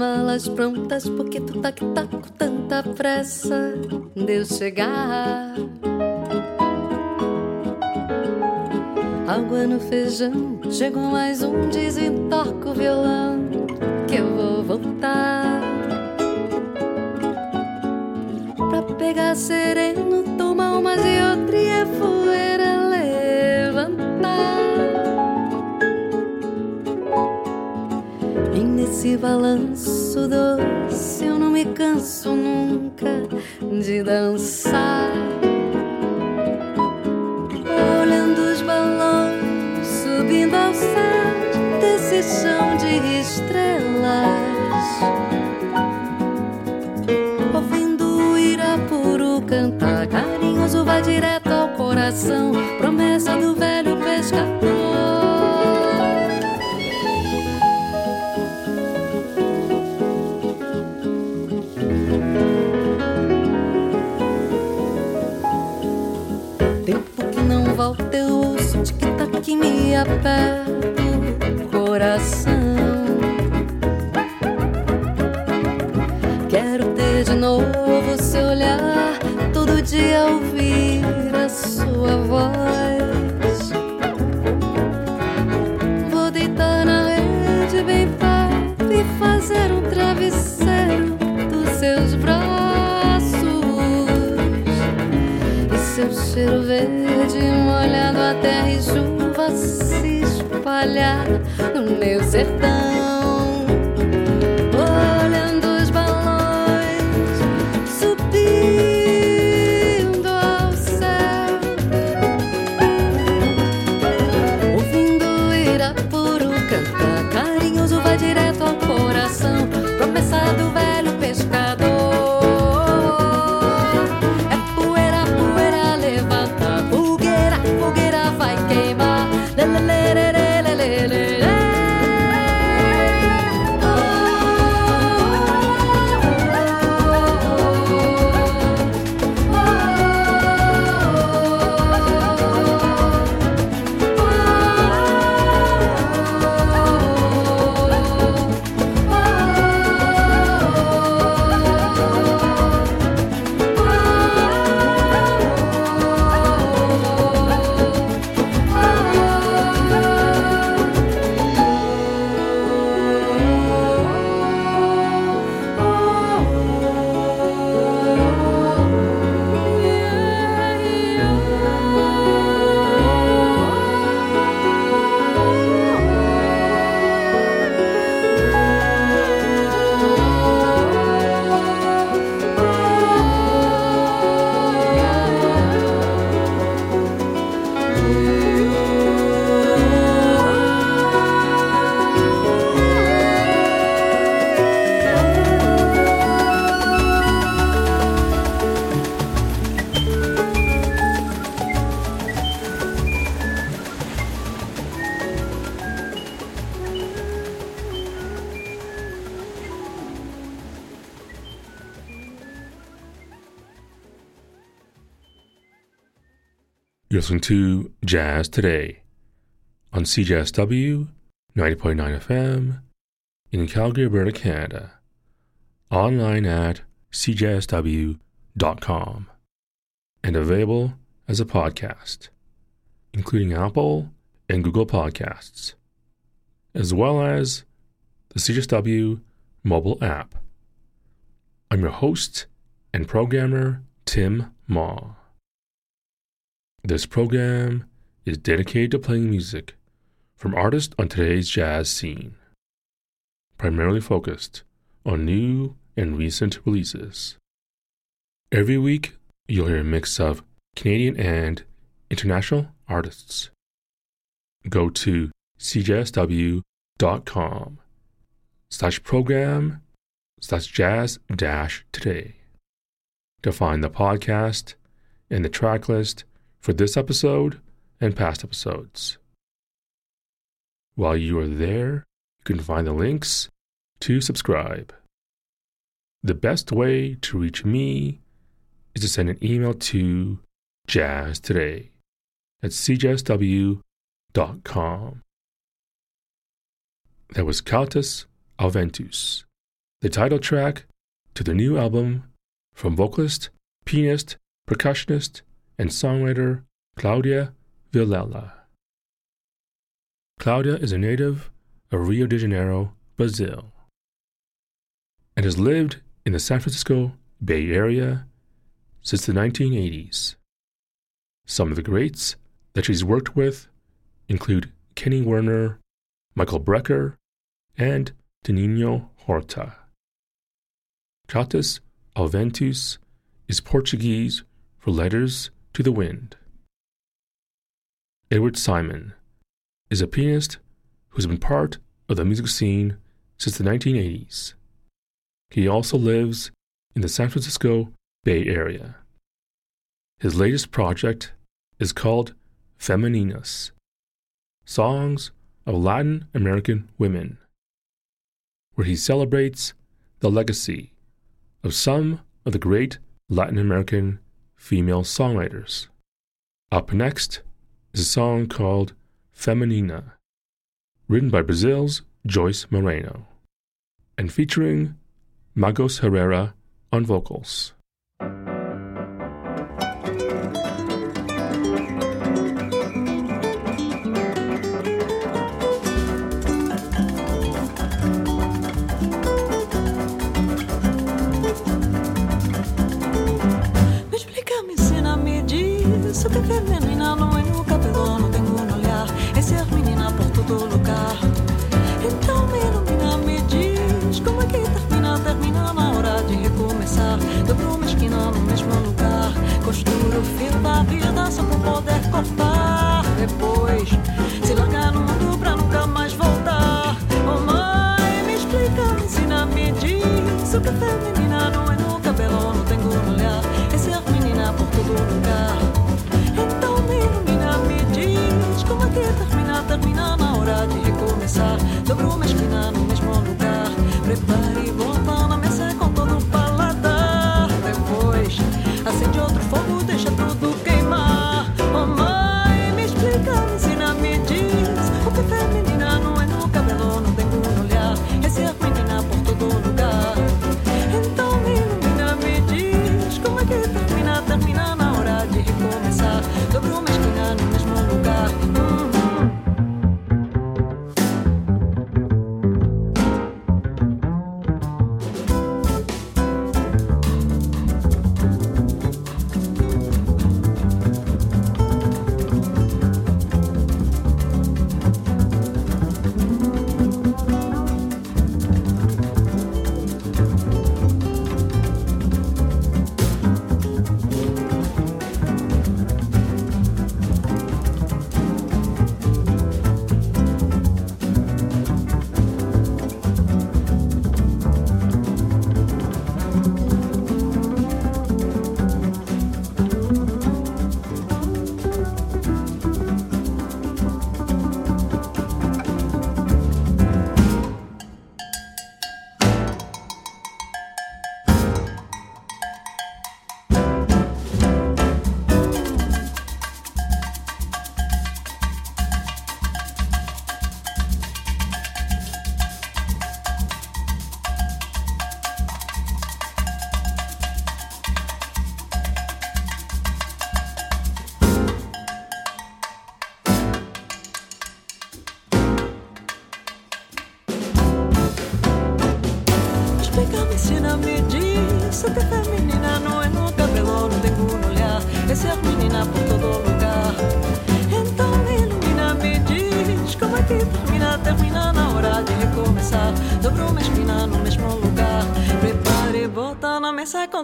malas prontas, porque tu tá que tá com tanta pressa de eu chegar. Água no feijão, chegou mais um, desentorca o violão, que eu vou voltar. Pra pegar sereno, tomar umas e outra e a poeira E nesse balanço doce eu não me canso nunca de dançar. Olhando os balões subindo ao céu desse chão de estrelas. Ouvindo o Irapuru cantar, carinhoso vai direto ao coração. Promessa do velho pescador. Aperta o coração. Quero ter de novo seu olhar, todo dia ouvir a sua voz. Vou deitar na rede bem perto e fazer um travesseiro dos seus braços. E seu cheiro verde espalhar no meu sertão. Listening to Jazz Today on CJSW 90.9 FM in Calgary, Alberta, Canada. Online at cjsw.com and available as a podcast, including Apple and Google Podcasts, as well as the CJSW mobile app. I'm your host and programmer, Tim Ma. This program is dedicated to playing music from artists on today's jazz scene, primarily focused on new and recent releases. Every week, you'll hear a mix of Canadian and international artists. Go to cjsw.com slash program slash jazz dash today to find the podcast and the track list for this episode and past episodes. While you are there, you can find the links to subscribe. The best way to reach me is to send an email to jazztoday at cjsw.com. That was Countess Alventus the title track to the new album from vocalist, pianist, percussionist, and songwriter Claudia Villela. Claudia is a native of Rio de Janeiro, Brazil, and has lived in the San Francisco Bay Area since the 1980s. Some of the greats that she's worked with include Kenny Werner, Michael Brecker, and Toninho Horta. Cartas ao Vento is Portuguese for letters to the wind. Edward Simon is a pianist who's been part of the music scene since the 1980s. He also lives in the San Francisco Bay Area. His latest project is called Femininas Songs of Latin American Women, where he celebrates the legacy of some of the great Latin American female songwriters. Up next is a song called Feminina, written by Brazil's Joyce Moreno, and featuring Magos Herrera on vocals.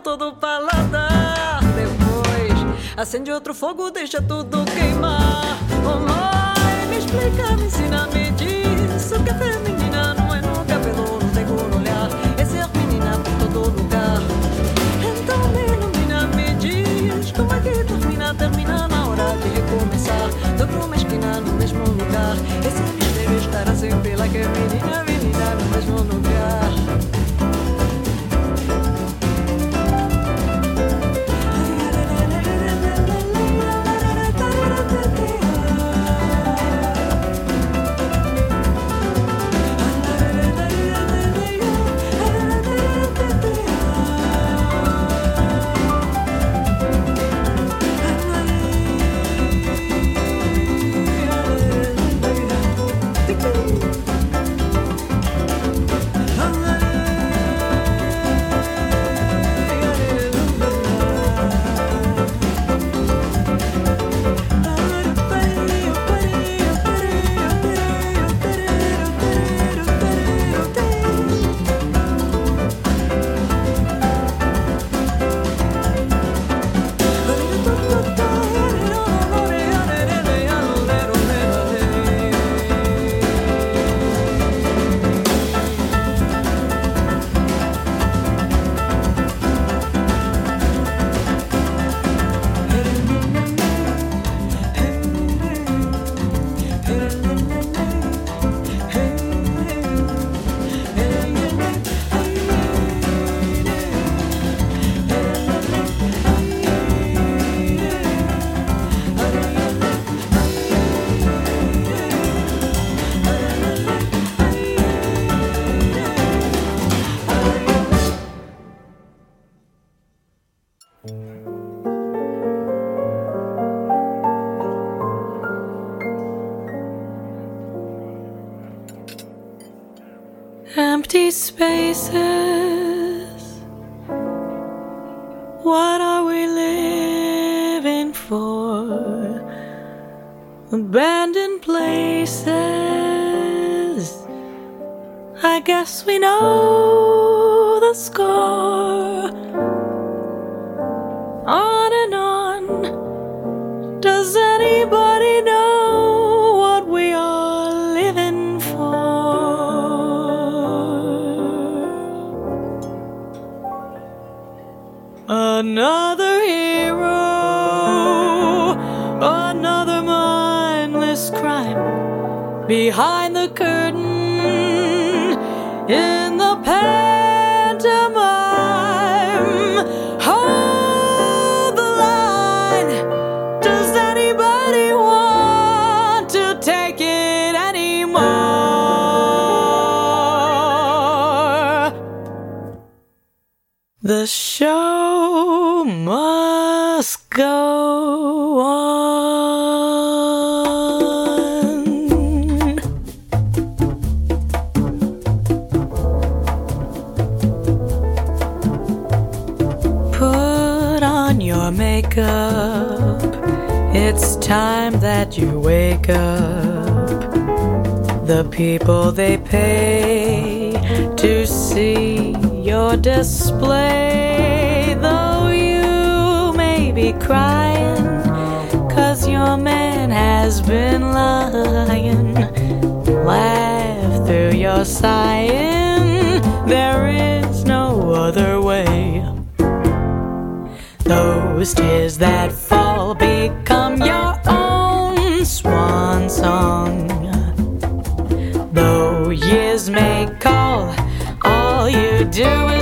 Todo o paladar. Depois acende outro fogo, deixa tudo queimar. Oh mãe, me explica, me ensina, me diz o que é feminina não é no cabelo, não tem no olhar. É ser menina por todo lugar. Então me ilumina, me diz como é que termina, termina na hora de recomeçar. Dobro uma esquina no mesmo lugar. Esse mistério estará sempre lá que é menina, menina no mesmo lugar. Spaces. What are we living for? Abandoned places. I guess we know the score. Another hero, another mindless crime. Behind go on. Put on your makeup. It's time that you wake up. The people they pay to see your display. Crying, cause your man has been lying. Laugh through your sighing. There is no other way. Those tears that fall become your own swan song. Though years may call, all you do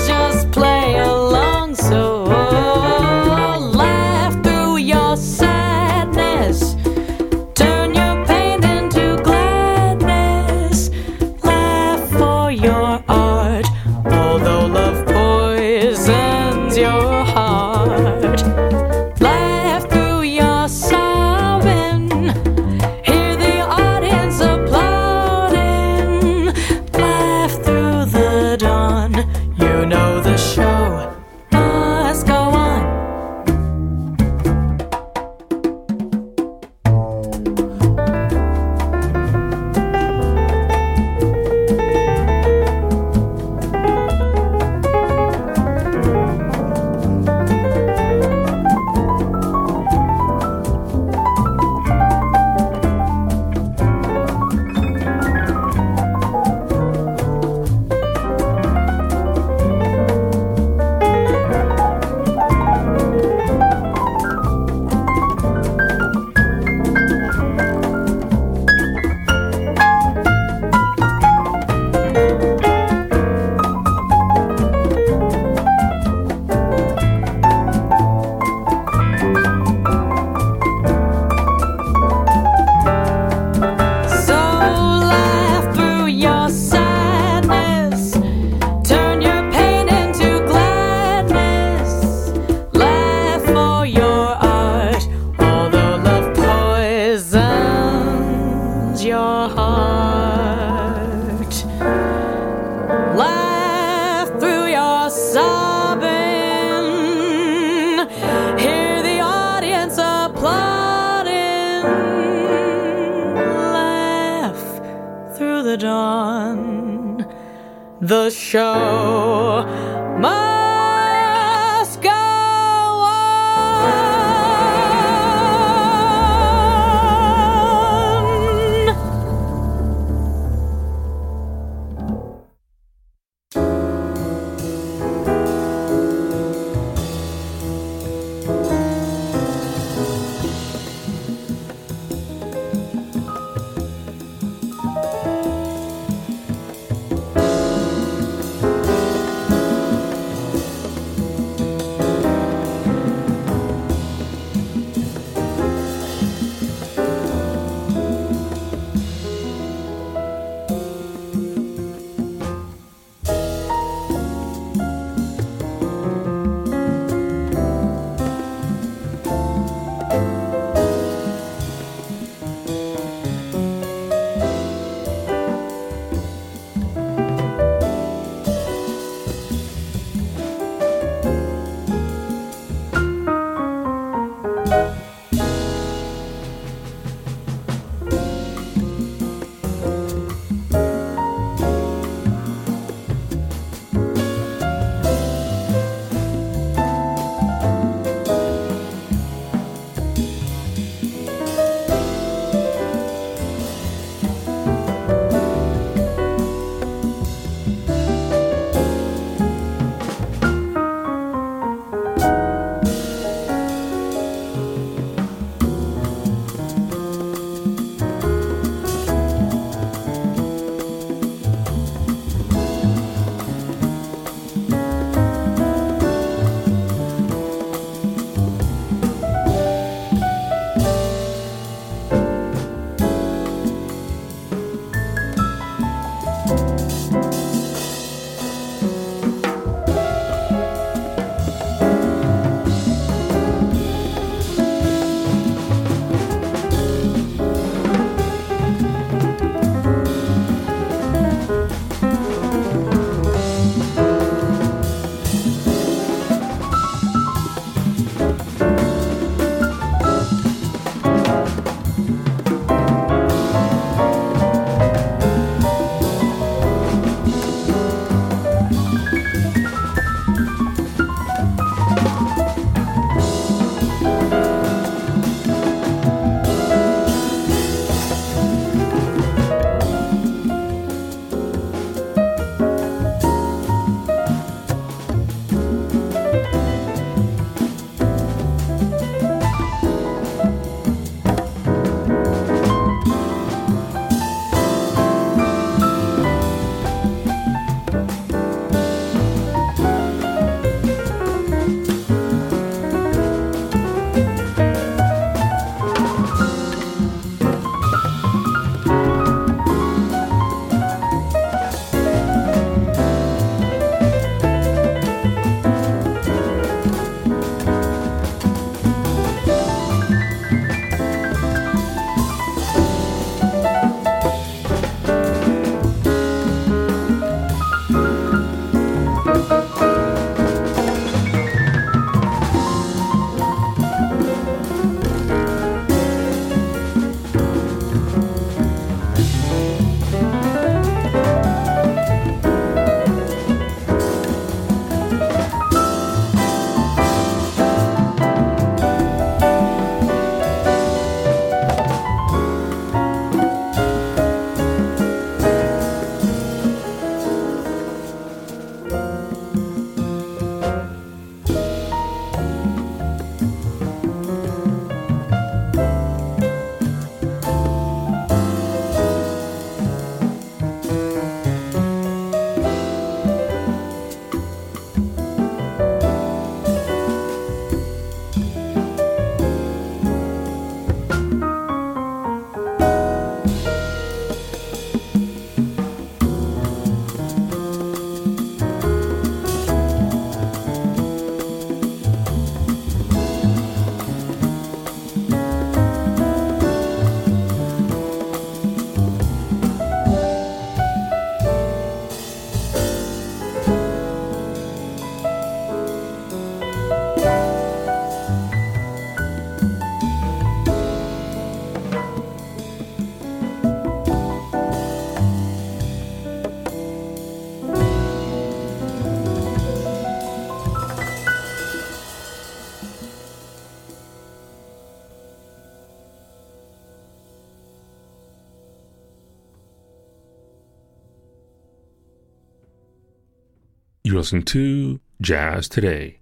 You're listening to Jazz Today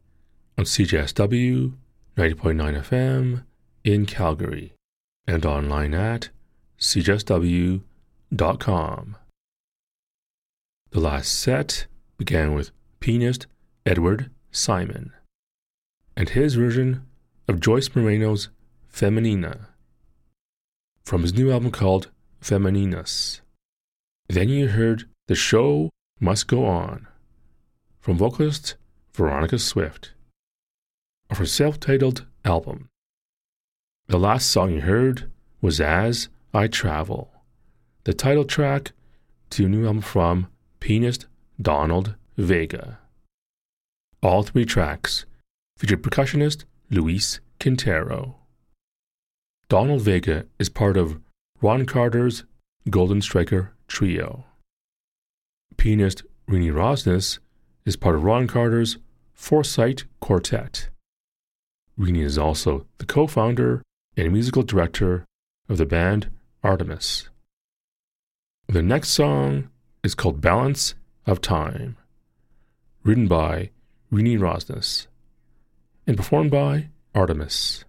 on CJSW 90.9 FM in Calgary and online at cjsw.com. The last set began with pianist Edward Simon and his version of Joyce Moreno's Feminina from his new album called Femininas. Then you heard The Show Must Go On from vocalist Veronica Swift of her self titled album. The last song you heard was As I Travel, the title track to new album from pianist Donald Vega. All three tracks featured percussionist Luis Quintero. Donald Vega is part of Ron Carter's Golden Striker Trio. Pianist Renee Rosnes is part of Ron Carter's Foresight Quartet. Renee is also the co founder and musical director of the band Artemis. The next song is called Balance of Time, written by Renee Rosnes and performed by Artemis.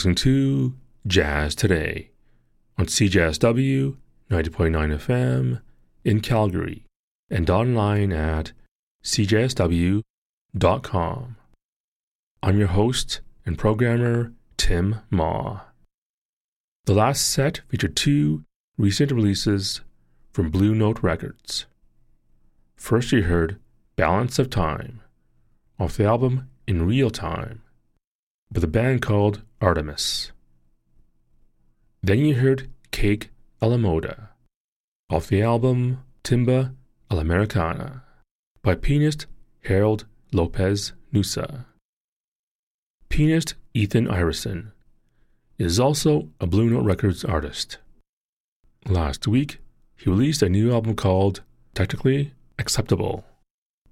Listening to Jazz Today on CJSW 90.9 FM in Calgary and online at cjsw.com. I'm your host and programmer, Tim Ma. The last set featured two recent releases from Blue Note Records. First, you heard Balance of Time off the album In Real Time by a band called Artemis. Then you heard Cake a la Moda off the album Timba a Americana by pianist Harold Lopez Nussa. Pianist Ethan Iverson is also a Blue Note Records artist. Last week, he released a new album called Technically Acceptable.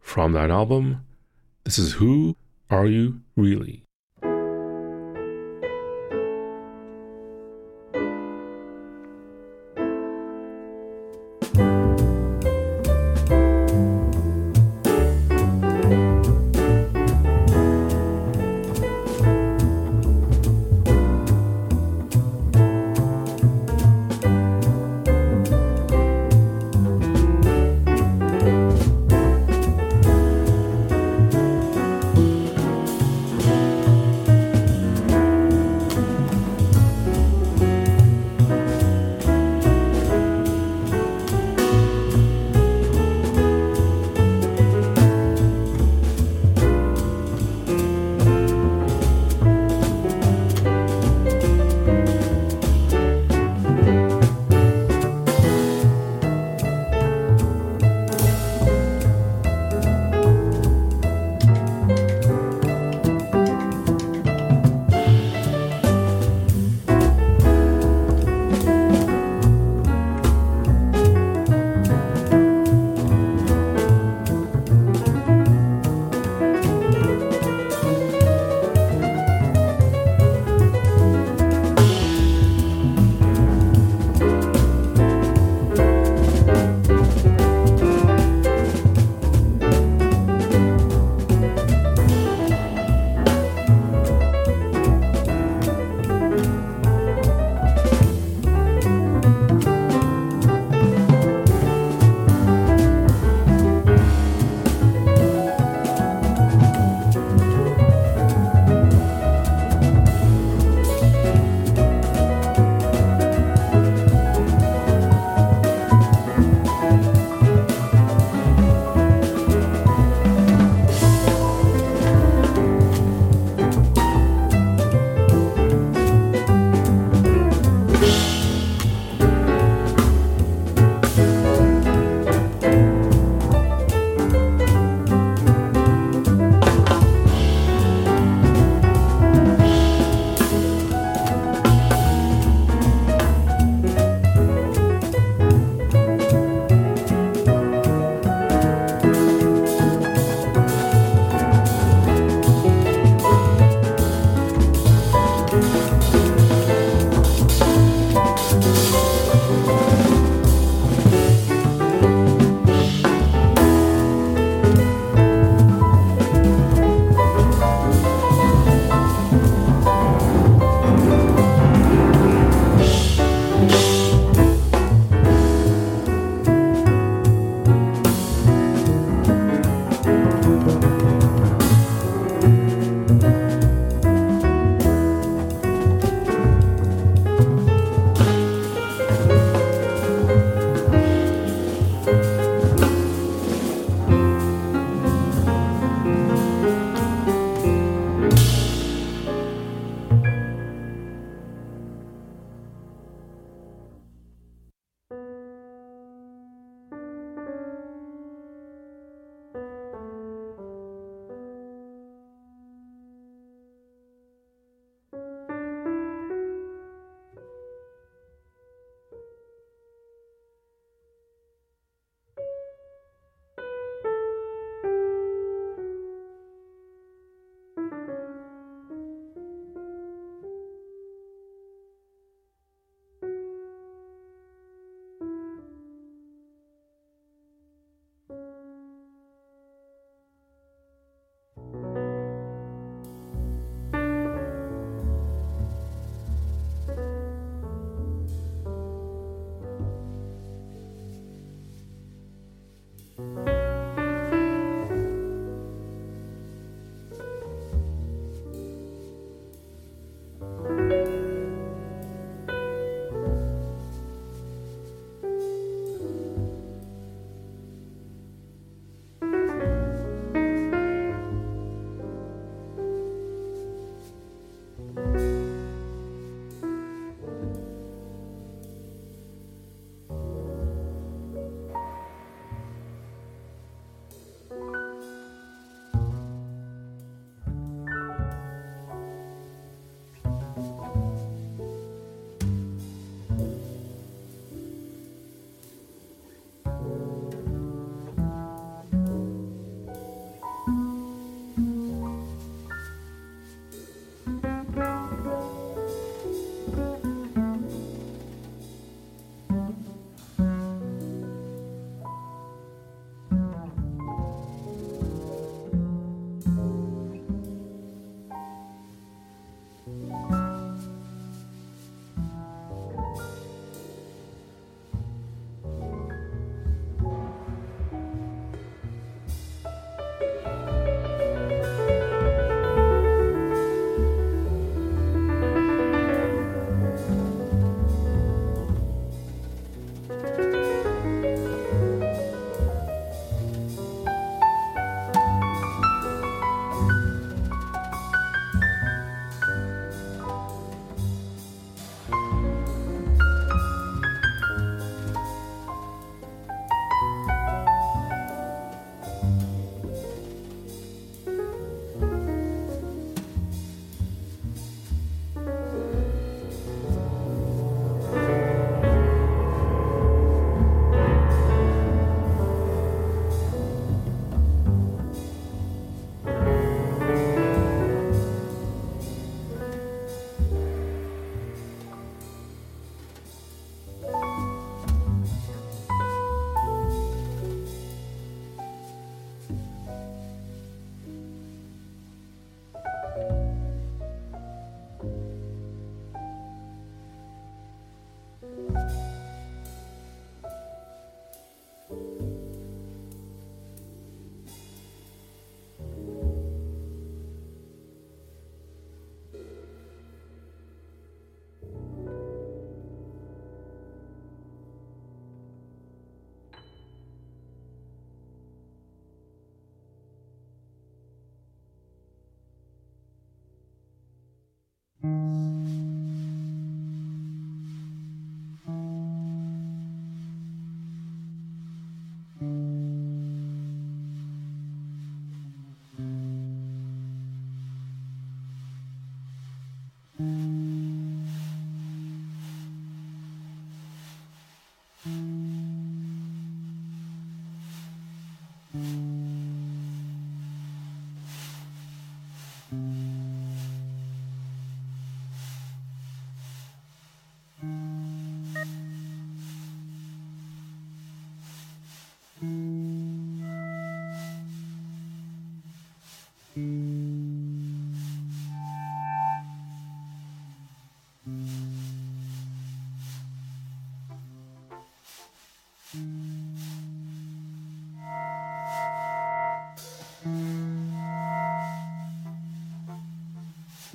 From that album, this is Who Are You Really?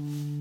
Mm-hmm.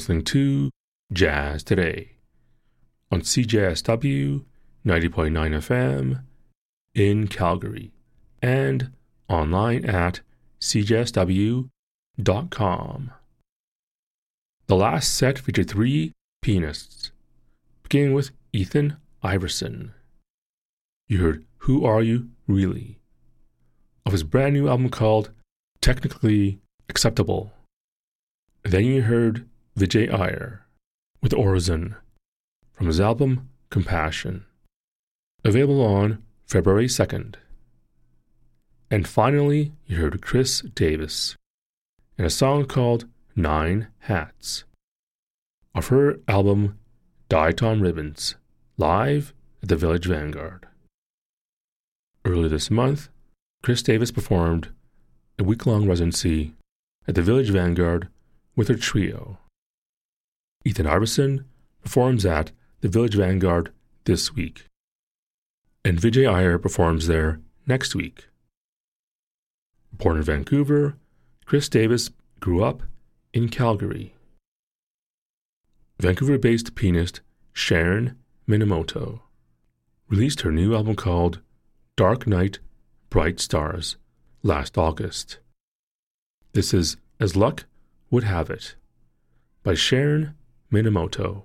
Listening to Jazz Today on CJSW 90.9 FM in Calgary and online at cjsw.com. The last set featured three pianists, beginning with Ethan Iverson. You heard Who Are You Really? of his brand new album called Technically Acceptable. Then you heard Vijay Iyer with Orison from his album Compassion, available on February 2nd. And finally, you heard Kris Davis in a song called Nine Hats of her album Diatom Ribbons, live at the Village Vanguard. Earlier this month, Kris Davis performed a week long residency at the Village Vanguard with her trio. Ethan Iverson performs at the Village Vanguard this week, and Vijay Iyer performs there next week. Born in Vancouver, Kris Davis grew up in Calgary. Vancouver based pianist Sharon Minemoto released her new album called Dark Night, Bright Stars last August. This is As Luck would have it by Sharon Minemoto.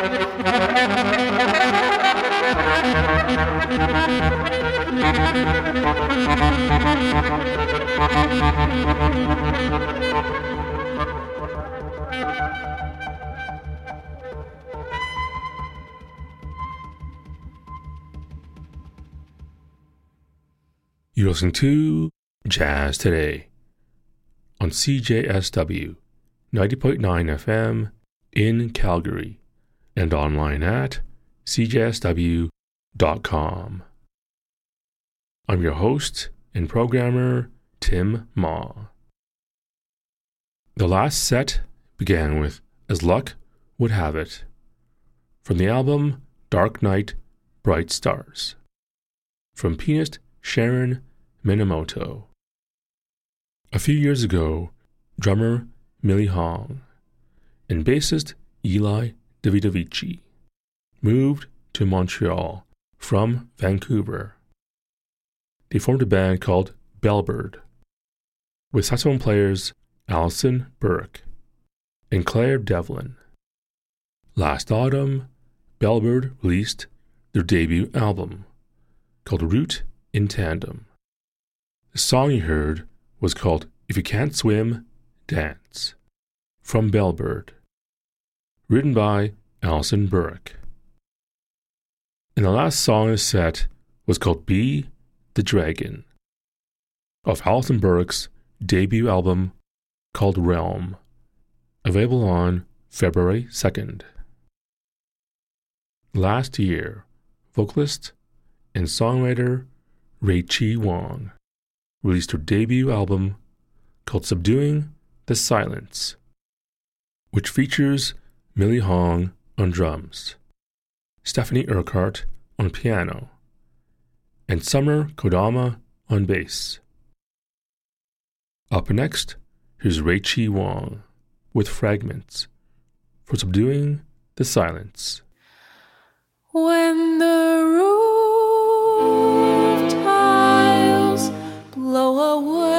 You're listening to Jazz Today on CJSW 90.9 FM in Calgary and online at cjsw.com. I'm your host and programmer, Tim Ma. The last set began with As Luck Would Have It from the album Dark Night, Bright Stars from pianist Sharon Minemoto. A few years ago, drummer Mili Hong and bassist Eli Davidovici moved to Montreal from Vancouver. They formed a band called Bellbird with saxophone players Allison Burik and Claire Devlin. Last autumn, Bellbird released their debut album called Root in Tandem. The song you heard was called If You Can't Swim, Dance from Bellbird, written by Allison Burik. And the last song in the set was called Be the Dragon of Allison Burik's debut album called Realm, available on February 2nd. Last year, vocalist and songwriter Ruiqi Wang released her debut album called Subduing the Silence, which features Mili Hong on drums, Stephanie Urquhart on piano, and Summer Kodama on bass. Up next, here's Ruiqi Wang with fragments for Subduing the Silence. When the roof tiles blow away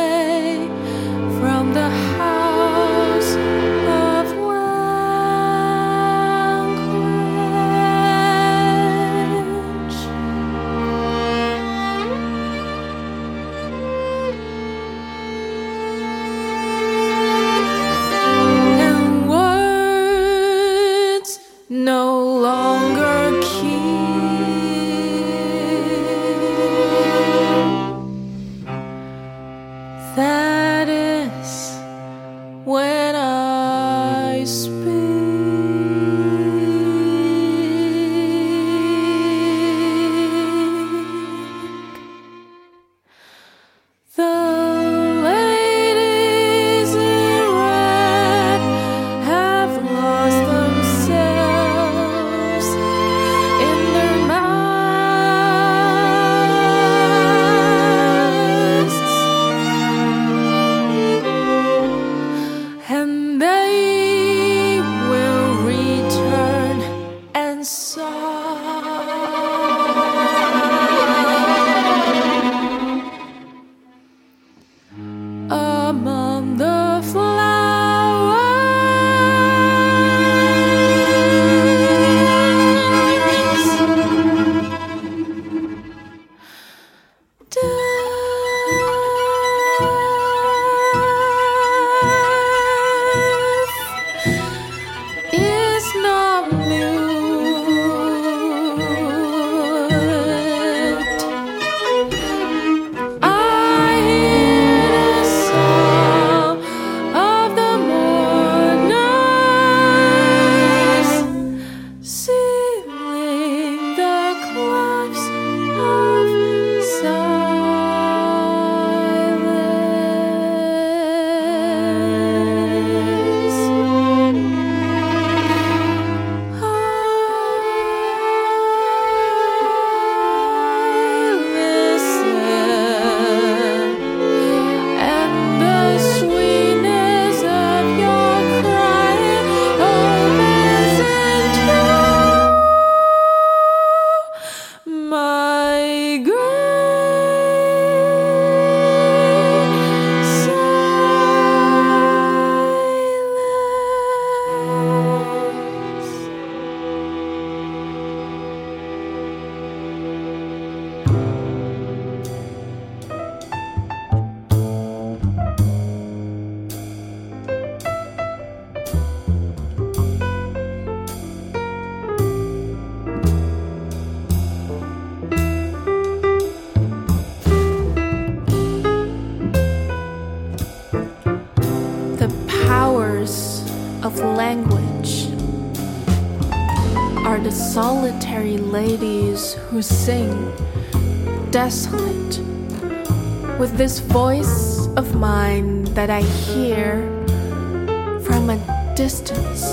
language are the solitary ladies who sing desolate with this voice of mine that I hear from a distance.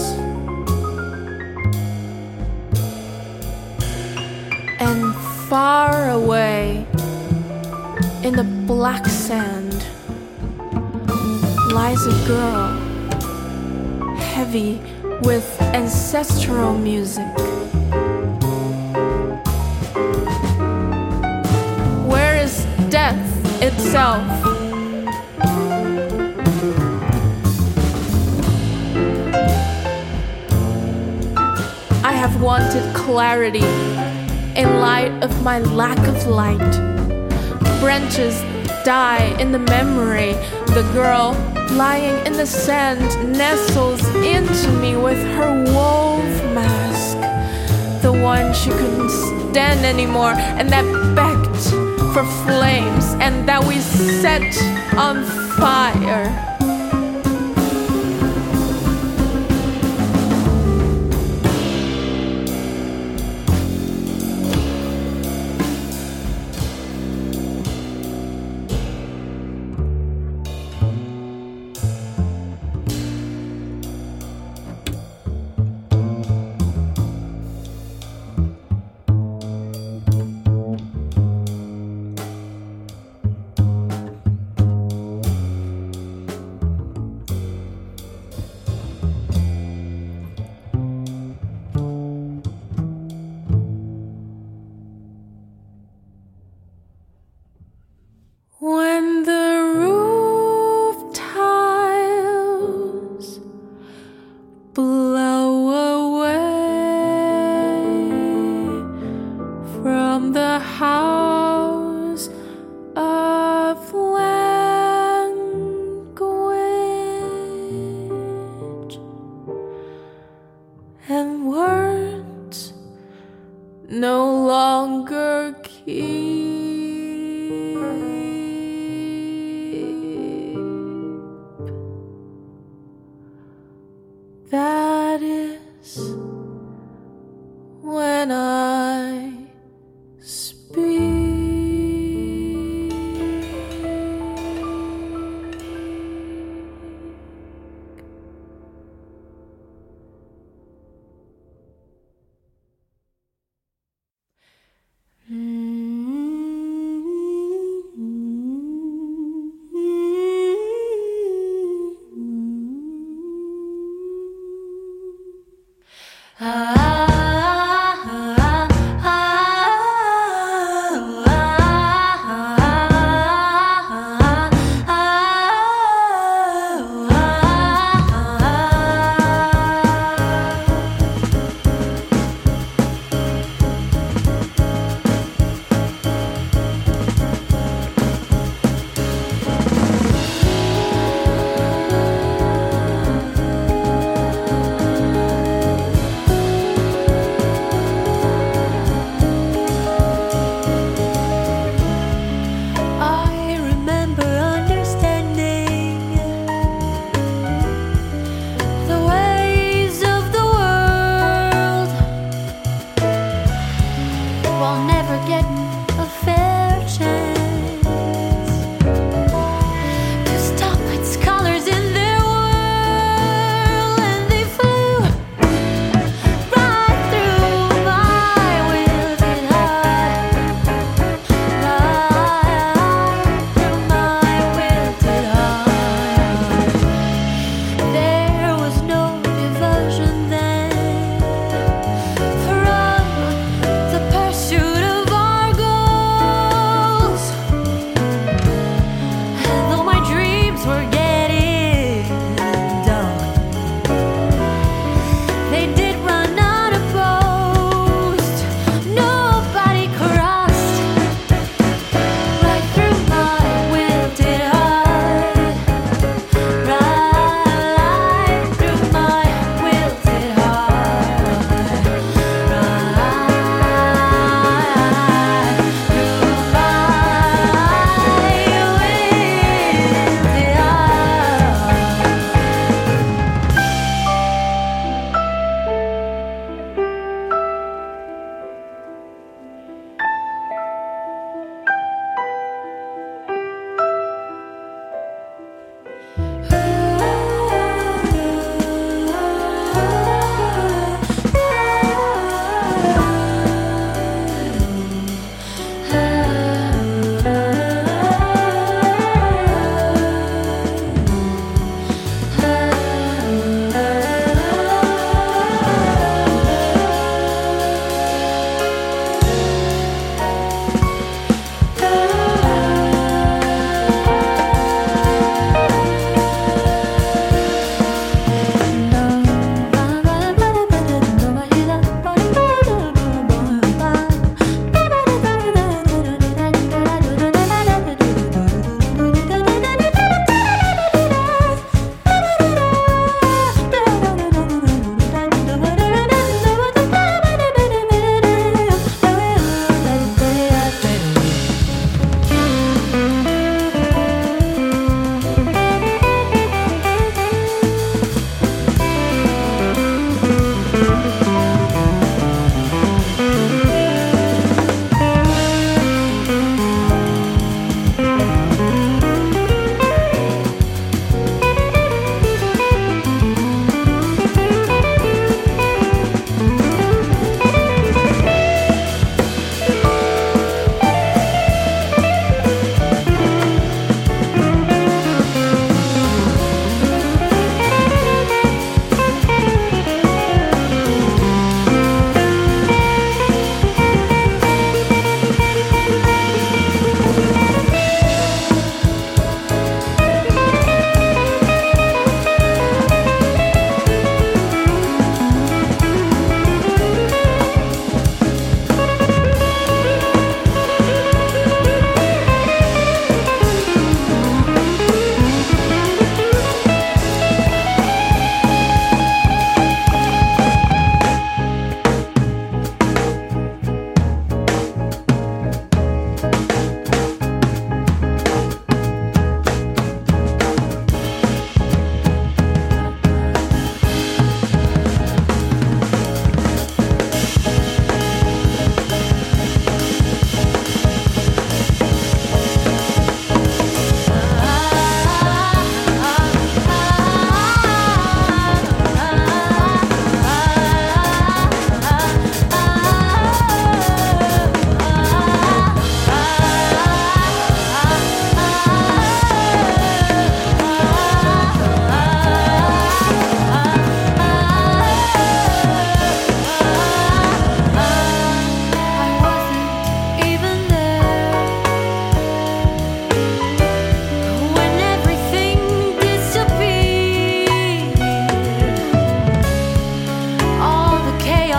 And far away in the black sand lies a girl, heavy with ancestral music. Where is death itself? I have wanted clarity in light of my lack of light. Branches die in the memory. The girl lying in the sand nestles into me with her wolf mask. The one she couldn't stand anymore, and that begged for flames, and that we set on fire.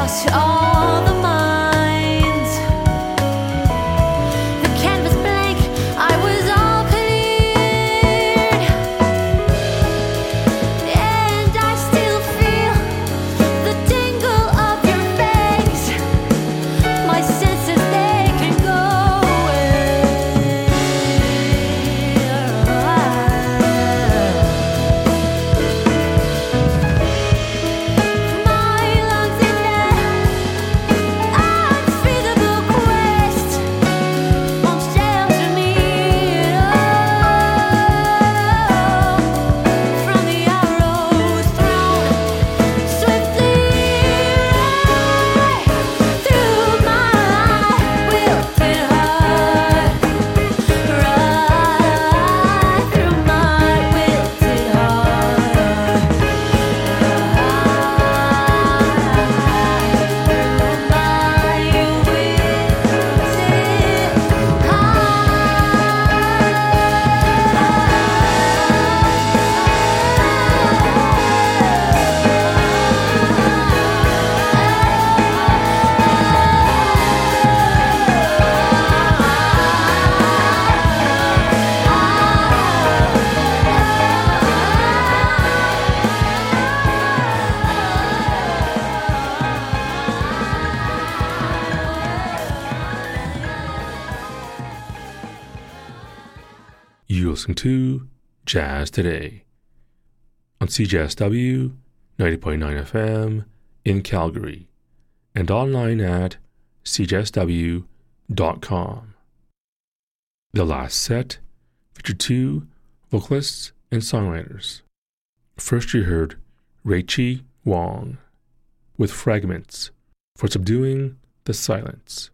watch all the You to Jazz Today on CJSW 90.9 FM in Calgary and online at cjsw.com. The last set featured two vocalists and songwriters. First, you heard Ruiqi Wang with Fragments for Subduing the Silence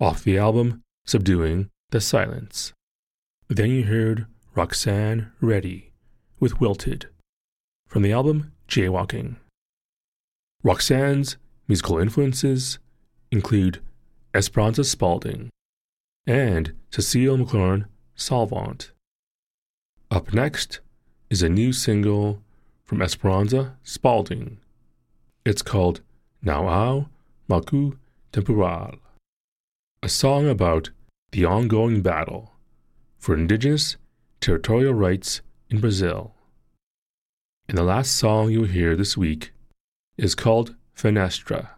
off the album Subduing the Silence. Then you heard Roxane Reddy with Wilted from the album Jaywalking. Roxane's musical influences include Esperanza Spalding and Cecile McLorin Salvant. Up next is a new single from Esperanza Spalding. It's called Nauau Maku Temporal, a song about the ongoing battle for indigenous territorial rights in Brazil. And the last song you'll hear this week is called Fenestra,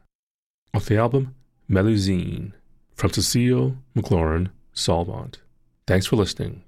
off the album Melusine from Cecile McLorin Salvant. Thanks for listening.